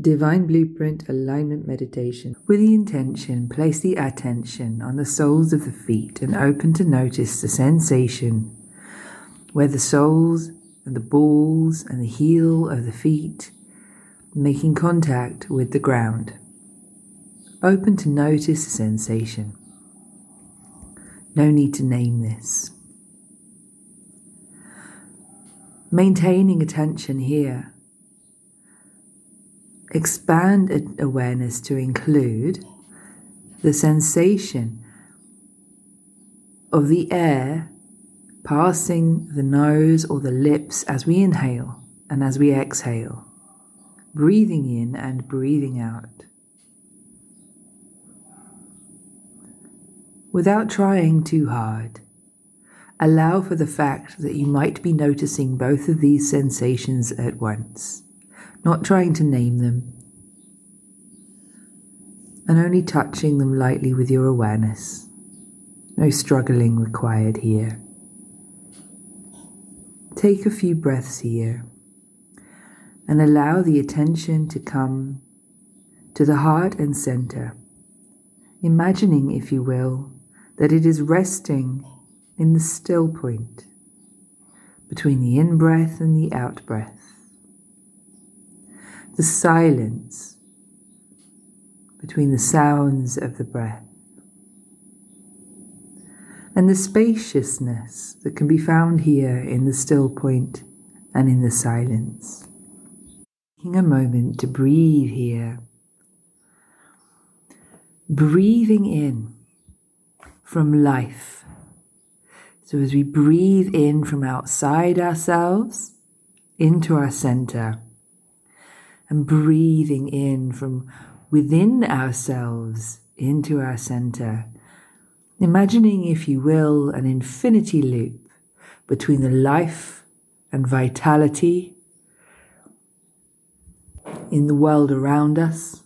Divine Blueprint Alignment Meditation. With the intention, place the attention on the soles of the feet and open to notice the sensation where the soles and the balls and the heel of the feet making contact with the ground. Open to notice the sensation. No need to name this. Maintaining attention here expand awareness to include the sensation of the air passing the nose or the lips as we inhale and as we exhale, breathing in and breathing out. Without trying too hard, allow for the fact that you might be noticing both of these sensations at once not trying to name them, and only touching them lightly with your awareness. No struggling required here. Take a few breaths here and allow the attention to come to the heart and center, imagining, if you will, that it is resting in the still point between the in breath and the out breath the silence between the sounds of the breath, and the spaciousness that can be found here in the still point and in the silence. Taking a moment to breathe here, breathing in from life. So, as we breathe in from outside ourselves into our center, and breathing in from within ourselves into our center. Imagining, if you will, an infinity loop between the life and vitality in the world around us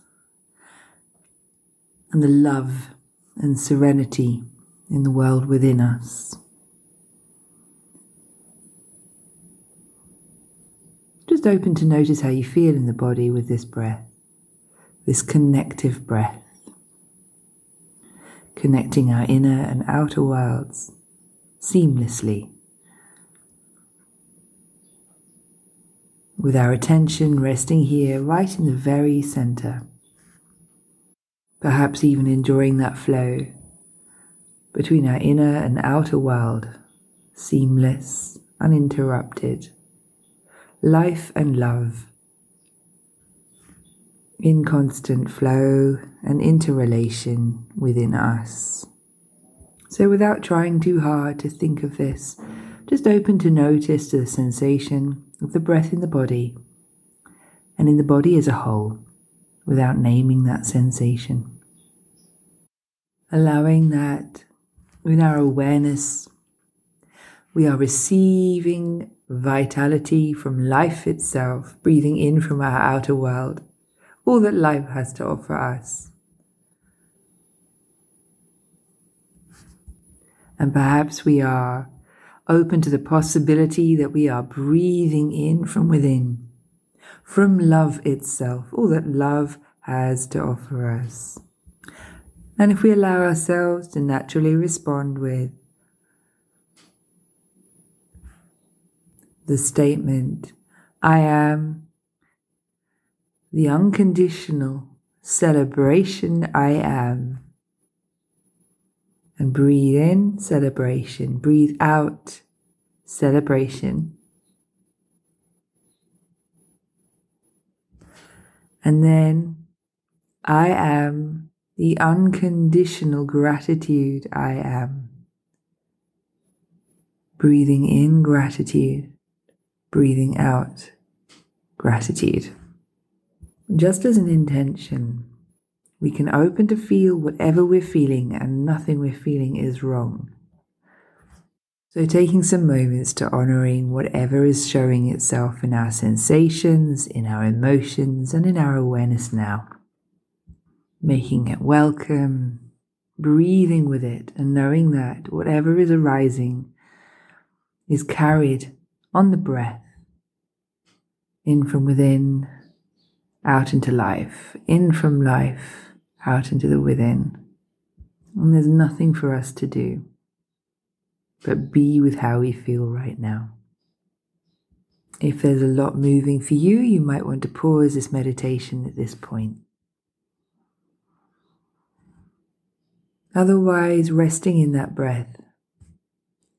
and the love and serenity in the world within us. Just open to notice how you feel in the body with this breath, this connective breath, connecting our inner and outer worlds seamlessly. With our attention resting here, right in the very center. Perhaps even enjoying that flow between our inner and outer world, seamless, uninterrupted life and love in constant flow and interrelation within us. So, without trying too hard to think of this, just open to notice the sensation of the breath in the body and in the body as a whole without naming that sensation. Allowing that in our awareness, we are receiving vitality from life itself, breathing in from our outer world, all that life has to offer us. And perhaps we are open to the possibility that we are breathing in from within, from love itself, all that love has to offer us. And if we allow ourselves to naturally respond with, the statement, I am the unconditional celebration I am. And breathe in celebration, breathe out celebration. And then I am the unconditional gratitude I am. Breathing in gratitude breathing out gratitude. Just as an intention, we can open to feel whatever we're feeling and nothing we're feeling is wrong. So, taking some moments to honoring whatever is showing itself in our sensations, in our emotions, and in our awareness now. Making it welcome, breathing with it, and knowing that whatever is arising is carried on the breath, in from within out into life, in from life, out into the within. And there's nothing for us to do but be with how we feel right now. If there's a lot moving for you, you might want to pause this meditation at this point. Otherwise, resting in that breath,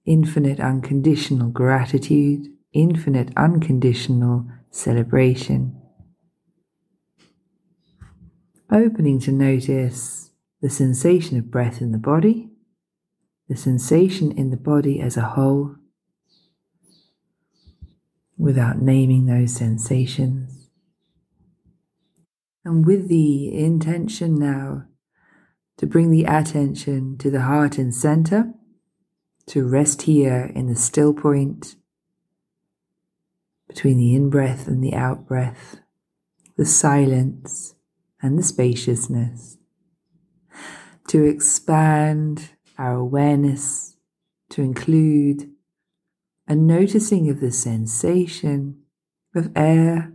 infinite unconditional gratitude, infinite unconditional celebration. Opening to notice the sensation of breath in the body, the sensation in the body as a whole, without naming those sensations. And with the intention now to bring the attention to the heart and center, to rest here in the still point between the in breath and the out breath, the silence and the spaciousness, to expand our awareness to include a noticing of the sensation of air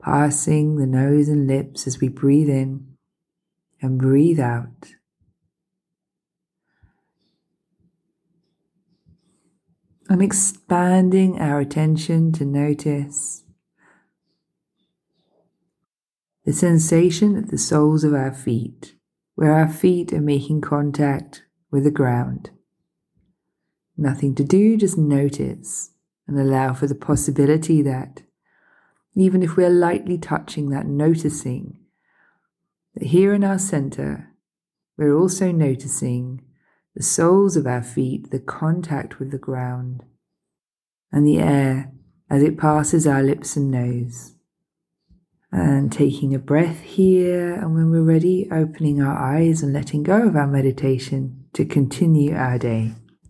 passing the nose and lips as we breathe in and breathe out. And expanding our attention to notice the sensation at the soles of our feet, where our feet are making contact with the ground. Nothing to do, just notice and allow for the possibility that even if we're lightly touching that, noticing that here in our center, we're also noticing the soles of our feet, the contact with the ground, and the air as it passes our lips and nose. And taking a breath here, and when we're ready, opening our eyes and letting go of our meditation to continue our day.